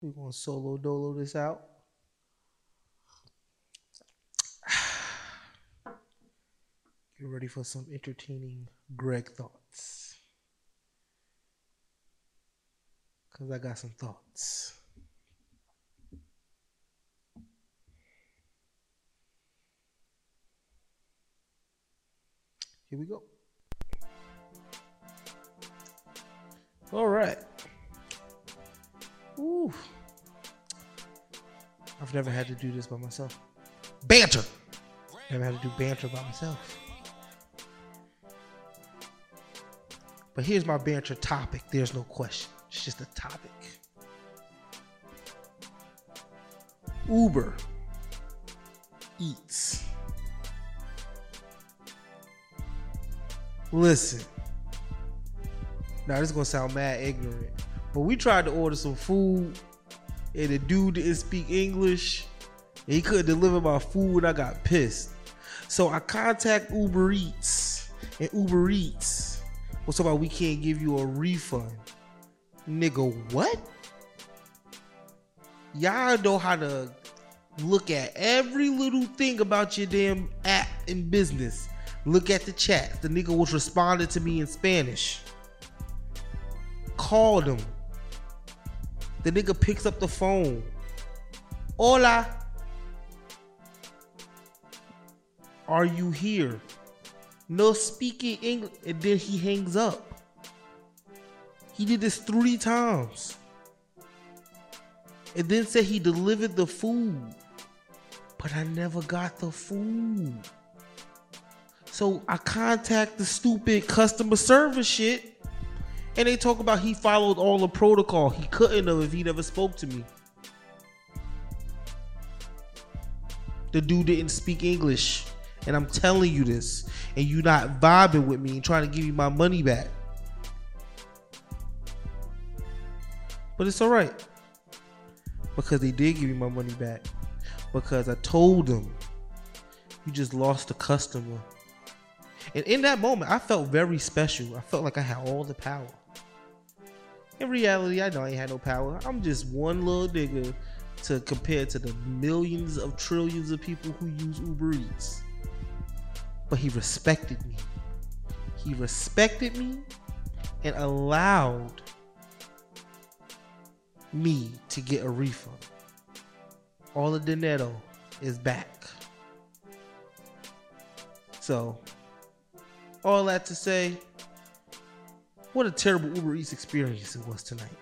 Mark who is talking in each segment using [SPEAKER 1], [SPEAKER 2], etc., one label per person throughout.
[SPEAKER 1] We're gonna solo dolo this out. Get ready for some entertaining Greg thoughts. Cause I got some thoughts. Here we go. All right. Ooh. I've never had to do this by myself. Banter. Never had to do banter by myself. But here's my banter topic. There's no question. It's just a topic. Uber Eats. Listen. Now this is gonna sound mad ignorant, but we tried to order some food, and the dude didn't speak English. And he couldn't deliver my food. and I got pissed. So I contact Uber Eats, and Uber Eats was talking about we can't give you a refund. Nigga, what? Y'all know how to look at every little thing about your damn app and business. Look at the chat. The nigga was responding to me in Spanish. Called him. The nigga picks up the phone. Hola. Are you here? No speaking English. And then he hangs up. He did this three times. And then said he delivered the food. But I never got the food. So I contact the stupid customer service shit. And they talk about he followed all the protocol. He couldn't have if he never spoke to me. The dude didn't speak English. And I'm telling you this. And you not vibing with me and trying to give me my money back. But it's alright. Because they did give me my money back. Because I told them you just lost a customer. And in that moment, I felt very special. I felt like I had all the power. In reality, I know I ain't had no power. I'm just one little nigga to compare to the millions of trillions of people who use Uber Eats. But he respected me. He respected me and allowed me to get a refund. All the dinero is back. So, all that to say, what a terrible Uber Eats experience it was tonight.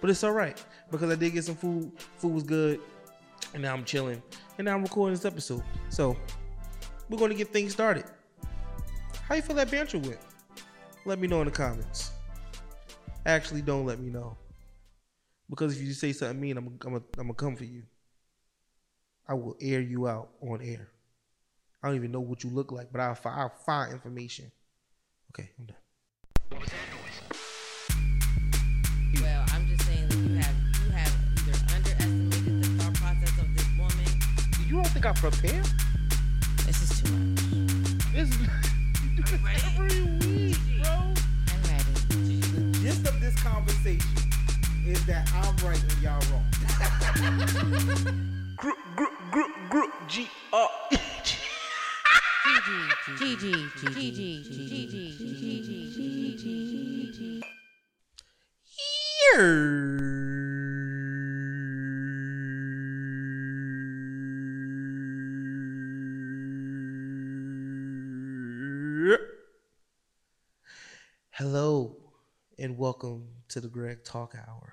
[SPEAKER 1] But it's all right because I did get some food. Food was good, and now I'm chilling, and now I'm recording this episode. So we're going to get things started. How you feel that banter went? Let me know in the comments. Actually, don't let me know because if you say something mean, I'm I'm gonna come for you. I will air you out on air. I don't even know what you look like, but I'll, I'll find information. Okay, I'm done.
[SPEAKER 2] You
[SPEAKER 1] don't think I prepared?
[SPEAKER 2] This is too much.
[SPEAKER 1] This you do this every week, bro.
[SPEAKER 2] I'm ready.
[SPEAKER 1] The gist of this conversation is that I'm right and y'all wrong. group, group, group, group, G R E G.
[SPEAKER 2] G
[SPEAKER 1] Hello and welcome to the Greg Talk Hour.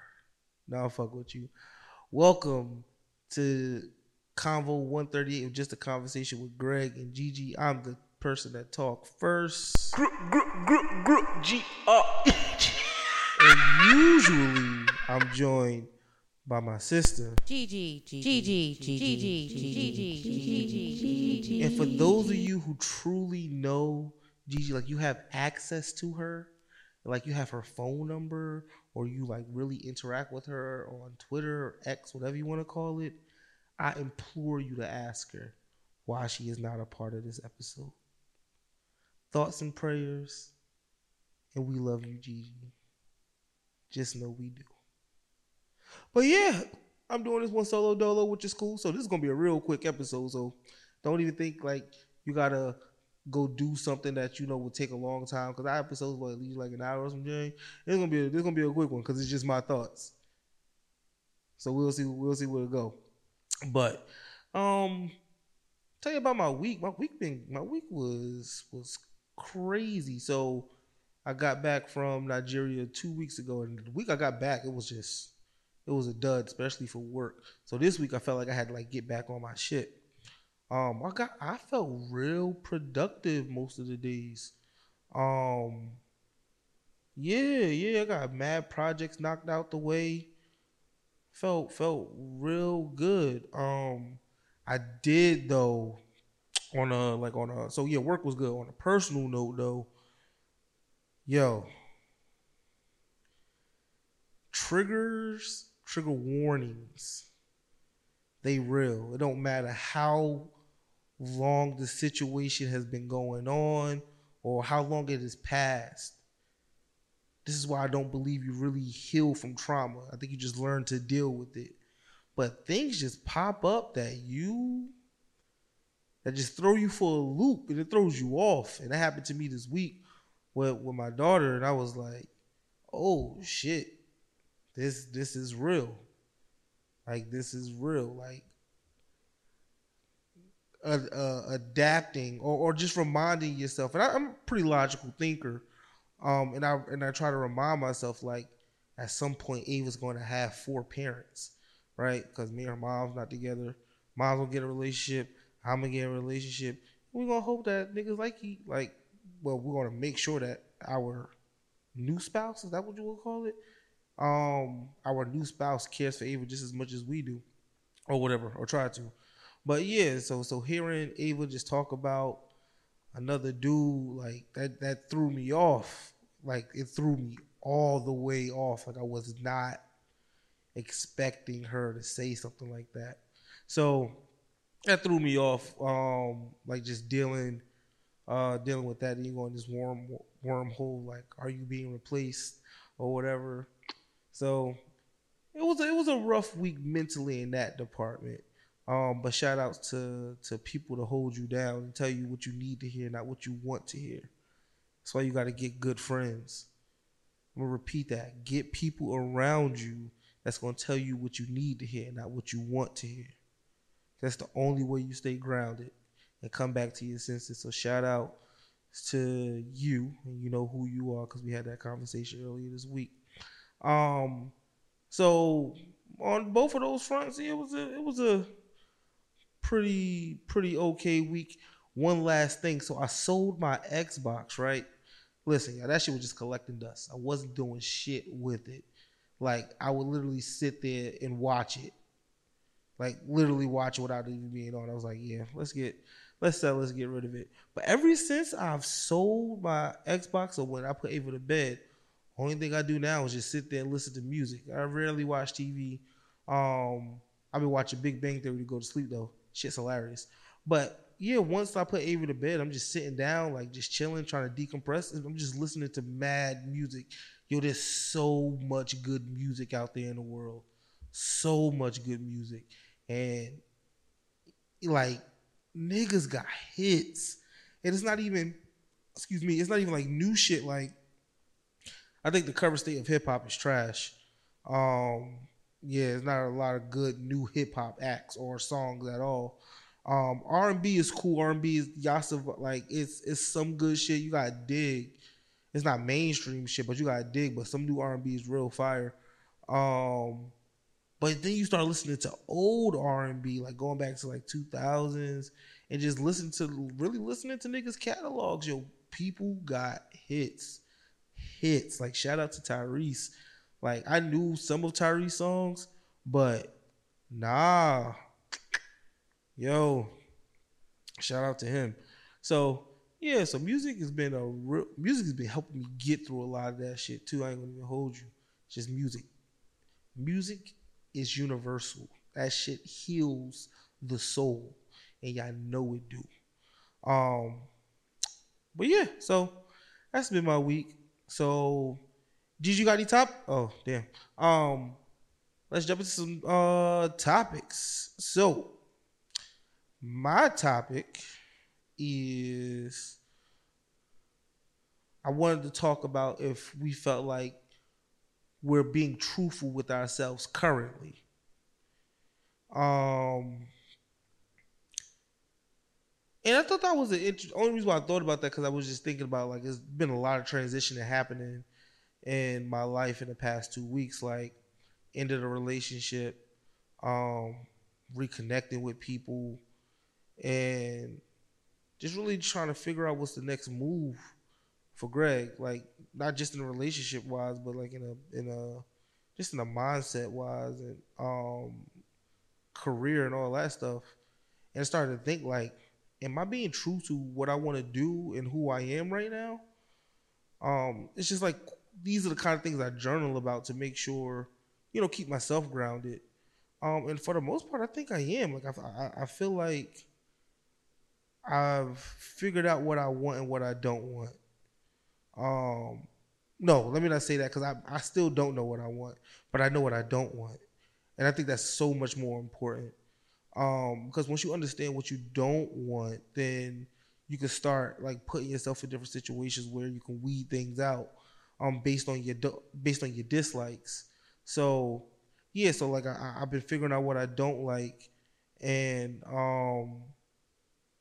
[SPEAKER 1] Now nah, fuck with you. Welcome to Convo 138 of just a conversation with Greg and Gigi. I'm the person that talk first. Group, group, group, group, G R E G. And usually I'm joined by my sister.
[SPEAKER 2] Gigi, Gigi, Gigi, Gigi, Gigi, Gigi, Gigi.
[SPEAKER 1] And for those of you who truly know Gigi, like you have access to her like you have her phone number, or you like really interact with her on Twitter or X, whatever you want to call it, I implore you to ask her why she is not a part of this episode. Thoughts and prayers, and we love you, Gigi. Just know we do. But yeah, I'm doing this one solo dolo, which is cool. So this is gonna be a real quick episode. So don't even think like you gotta go do something that you know will take a long time. Cause our episodes will at least like an hour or something. It's gonna be a, this gonna be a quick one because it's just my thoughts. So we'll see we'll see where it go. But um tell you about my week. My week been my week was was crazy. So I got back from Nigeria two weeks ago, and the week I got back, it was just it was a dud, especially for work. So this week I felt like I had to like get back on my shit. Um, I got I felt real productive most of the days. Um, yeah, yeah, I got mad projects knocked out the way. Felt felt real good. Um, I did though on a like on a so yeah, work was good. On a personal note though, yo, triggers, trigger warnings, they real. It don't matter how long the situation has been going on or how long it has passed. This is why I don't believe you really heal from trauma. I think you just learn to deal with it. But things just pop up that you that just throw you for a loop and it throws you off. And that happened to me this week with, with my daughter, and I was like, oh shit. This this is real. Like this is real. Like uh, uh, adapting or, or just reminding yourself. And I, I'm a pretty logical thinker, um, and I and I try to remind myself like at some point Ava's going to have four parents, right? Because me and her mom's not together. Mom's gonna get a relationship. I'm gonna get a relationship. We're gonna hope that niggas like he like. Well, we're gonna make sure that our new spouse is that what you would call it? Um, our new spouse cares for Ava just as much as we do, or whatever, or try to. But yeah, so so hearing Ava just talk about another dude like that that threw me off. Like it threw me all the way off. Like I was not expecting her to say something like that. So that threw me off. Um, like just dealing uh dealing with that. Go in this worm wormhole. Like, are you being replaced or whatever? So it was a, it was a rough week mentally in that department. Um, but shout outs to to people to hold you down and tell you what you need to hear, not what you want to hear. That's why you got to get good friends. I'm gonna repeat that: get people around you that's gonna tell you what you need to hear, not what you want to hear. That's the only way you stay grounded and come back to your senses. So shout out to you, and you know who you are because we had that conversation earlier this week. Um, so on both of those fronts, it was a it was a pretty pretty okay week. One last thing, so I sold my Xbox, right? Listen, that shit was just collecting dust. I wasn't doing shit with it. Like I would literally sit there and watch it, like literally watch it without even being on. I was like, yeah, let's get, let's sell, let's get rid of it. But ever since I've sold my Xbox, or when I put Ava to bed, only thing I do now is just sit there and listen to music. I rarely watch TV. Um, I've been watching Big Bang Theory to go to sleep though. Shit's hilarious. But yeah, once I put Ava to bed, I'm just sitting down, like just chilling, trying to decompress. I'm just listening to mad music. Yo, there's so much good music out there in the world. So much good music. And like niggas got hits. And it's not even, excuse me, it's not even like new shit. Like, I think the current state of hip hop is trash. Um, yeah, it's not a lot of good new hip hop acts or songs at all. Um, R and B is cool. R and B is Yasa like it's it's some good shit. You gotta dig. It's not mainstream shit, but you gotta dig. But some new R and B is real fire. Um, but then you start listening to old R and B, like going back to like two thousands, and just listen to really listening to niggas catalogs. Yo, people got hits, hits. Like shout out to Tyrese. Like I knew some of Tyrese songs, but nah, yo, shout out to him. So yeah, so music has been a real music has been helping me get through a lot of that shit too. I ain't gonna even hold you. It's just music. Music is universal. That shit heals the soul, and y'all know it do. Um, but yeah, so that's been my week. So, did you got any top? Oh damn. Um, let's jump into some uh topics. So, my topic is I wanted to talk about if we felt like we're being truthful with ourselves currently. Um, and I thought that was the int- only reason why I thought about that because I was just thinking about like it's been a lot of transition that happening in my life in the past two weeks. Like ended a relationship, um, reconnecting with people, and just really trying to figure out what's the next move for Greg. Like not just in a relationship wise, but like in a in a just in a mindset wise and um career and all that stuff. And started to think like, am I being true to what I want to do and who I am right now? Um, it's just like these are the kind of things I journal about to make sure, you know, keep myself grounded. Um, and for the most part, I think I am. Like I, I, I feel like I've figured out what I want and what I don't want. Um, no, let me not say that because I, I still don't know what I want, but I know what I don't want. And I think that's so much more important. Um, because once you understand what you don't want, then you can start like putting yourself in different situations where you can weed things out um based on your based on your dislikes. So yeah, so like I, I've been figuring out what I don't like, and um,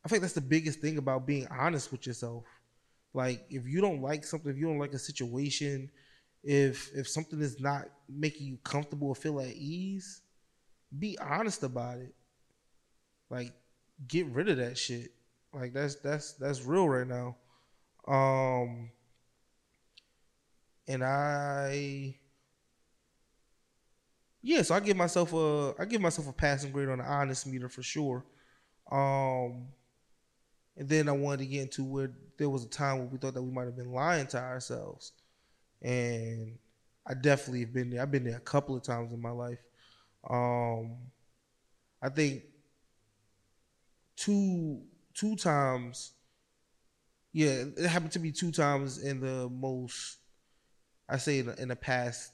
[SPEAKER 1] I think that's the biggest thing about being honest with yourself. Like if you don't like something, if you don't like a situation, if if something is not making you comfortable or feel at ease, be honest about it. Like get rid of that shit. Like that's that's that's real right now. Um and I yeah, so I give myself a I give myself a passing grade on the honest meter for sure. Um and then I wanted to get into where there was a time where we thought that we might have been lying to ourselves. And I definitely have been there. I've been there a couple of times in my life. Um, I think two two times. Yeah, it happened to me two times in the most. I say in the, in the past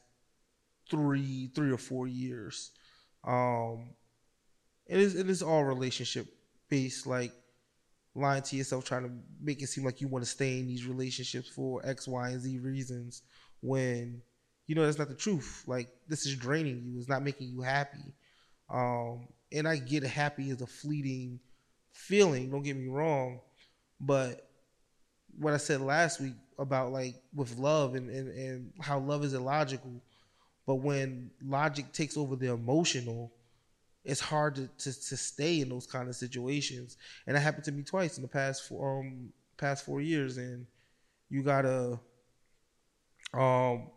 [SPEAKER 1] three three or four years. Um, it is it is all relationship based. Like lying to yourself, trying to make it seem like you want to stay in these relationships for X, Y, and Z reasons when you know that's not the truth. Like this is draining you. It's not making you happy. Um, and I get happy as a fleeting feeling. Don't get me wrong, but what I said last week about like with love and, and, and how love is illogical, but when logic takes over the emotional, it's hard to, to, to stay in those kind of situations. And that happened to me twice in the past four um past four years. And you gotta um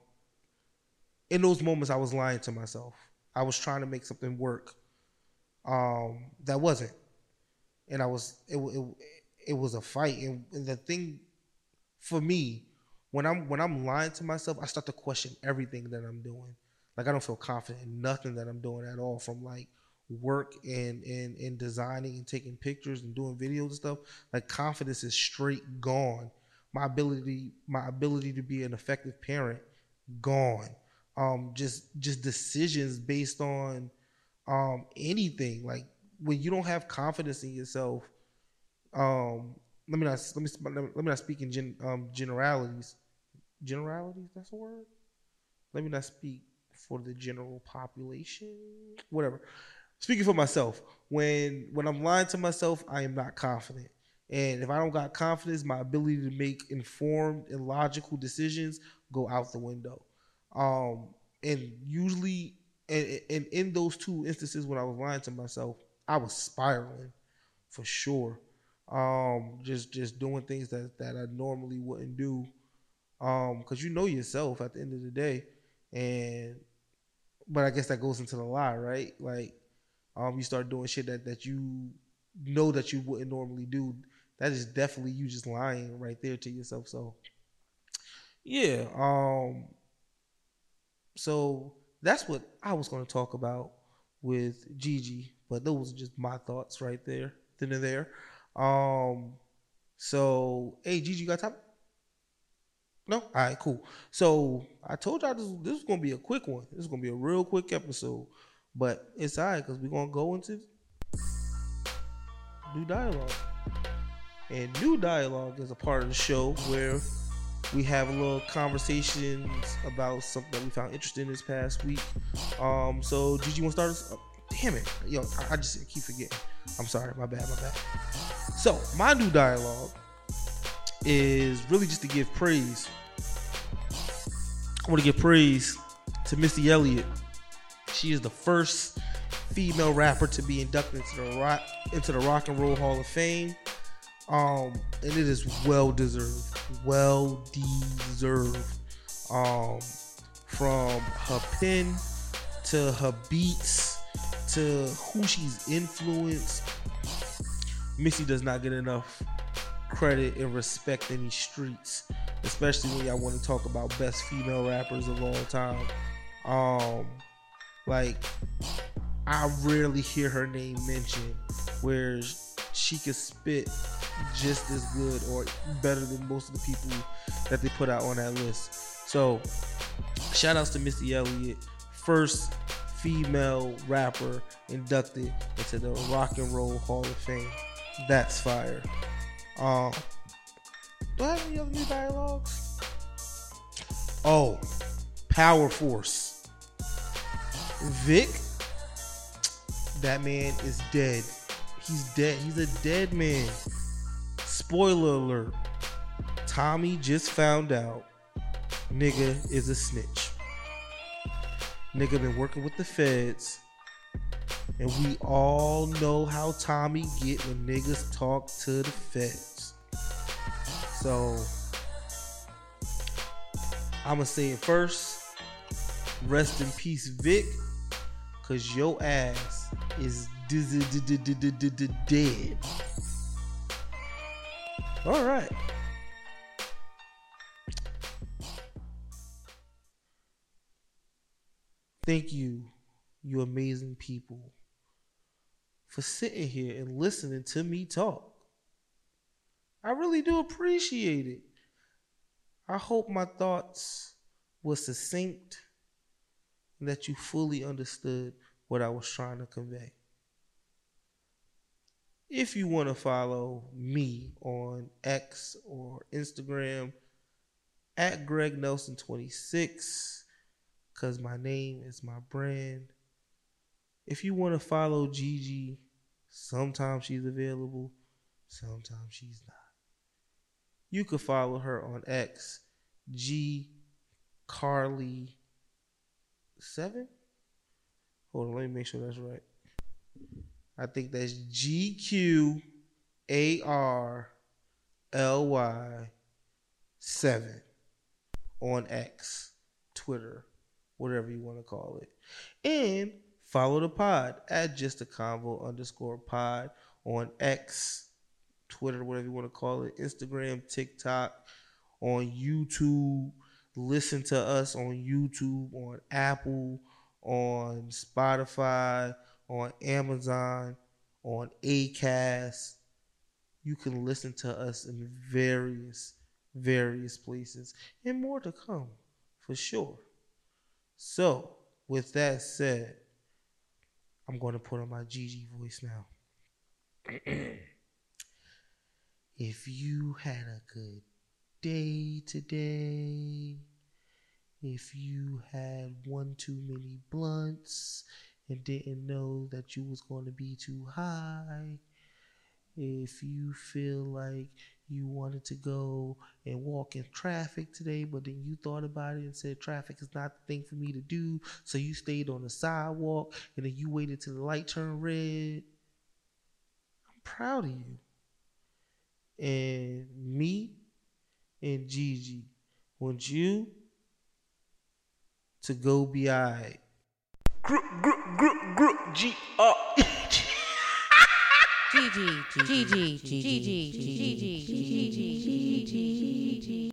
[SPEAKER 1] in those moments I was lying to myself. I was trying to make something work. Um that wasn't. And I was it it, it was a fight. And, and the thing for me, when I'm when I'm lying to myself, I start to question everything that I'm doing. Like I don't feel confident in nothing that I'm doing at all. From like work and and and designing and taking pictures and doing videos and stuff, like confidence is straight gone. My ability, my ability to be an effective parent, gone. Um, just just decisions based on um anything. Like when you don't have confidence in yourself, um, let me not let me let me not speak in gen, um, generalities. Generalities, that's a word. Let me not speak for the general population. Whatever speaking for myself, when when I'm lying to myself, I am not confident. And if I don't got confidence, my ability to make informed and logical decisions go out the window. Um, and usually, and, and in those two instances when I was lying to myself, I was spiraling for sure. Um, just just doing things that that I normally wouldn't do. Um, because you know yourself at the end of the day, and but I guess that goes into the lie, right? Like um, you start doing shit that, that you know that you wouldn't normally do, that is definitely you just lying right there to yourself. So yeah, um so that's what I was gonna talk about with Gigi, but those are just my thoughts right there, then and there. Um so hey Gigi, you got time? No? All right, cool. So I told y'all this, this was gonna be a quick one. This is gonna be a real quick episode. But it's all right because we're gonna go into new dialogue. And new dialogue is a part of the show where we have a little conversations about something that we found interesting this past week. Um, so Gigi want to start us? Oh, damn it, yo, I, I just I keep forgetting. I'm sorry, my bad, my bad. So my new dialogue is really just to give praise. I want to give praise to Missy Elliott. She is the first female rapper to be inducted into the rock into the Rock and Roll Hall of Fame. Um, and it is well deserved. Well deserved. Um, from her pen to her beats to who she's influenced. Missy does not get enough credit and respect in these streets, especially when y'all want to talk about best female rappers of all time. Um, like I rarely hear her name mentioned, where she could spit just as good or better than most of the people that they put out on that list. So, shout outs to Missy Elliott, first female rapper inducted into the Rock and Roll Hall of Fame. That's fire. Um, do I have any other new dialogues? Oh, Power Force. Vic, that man is dead. He's dead. He's a dead man. Spoiler alert. Tommy just found out nigga is a snitch. Nigga been working with the feds. And we all know how Tommy get when niggas talk to the feds. So I'ma say it first. Rest in peace, Vic. Cause your ass is dead. All right. Thank you, you amazing people, for sitting here and listening to me talk. I really do appreciate it. I hope my thoughts were succinct and that you fully understood what I was trying to convey. If you want to follow me on X or Instagram at Greg Nelson 26 because my name is my brand. If you want to follow Gigi, sometimes she's available, sometimes she's not. You could follow her on X, G Carly 7. Hold on, let me make sure that's right. I think that's G Q A R L Y 7 on X, Twitter, whatever you want to call it. And follow the pod at just a convo underscore pod on X, Twitter, whatever you want to call it, Instagram, TikTok, on YouTube. Listen to us on YouTube, on Apple, on Spotify, on Amazon, on Acast. You can listen to us in various, various places and more to come for sure. So, with that said, I'm going to put on my Gigi voice now. if you had a good day today, if you had one too many blunts and didn't know that you was going to be too high, if you feel like you wanted to go and walk in traffic today, but then you thought about it and said traffic is not the thing for me to do, so you stayed on the sidewalk and then you waited till the light turned red. I'm proud of you. And me and Gigi want you to go be alright. Group, group, group, group.
[SPEAKER 2] G G G G G G G G G G G G.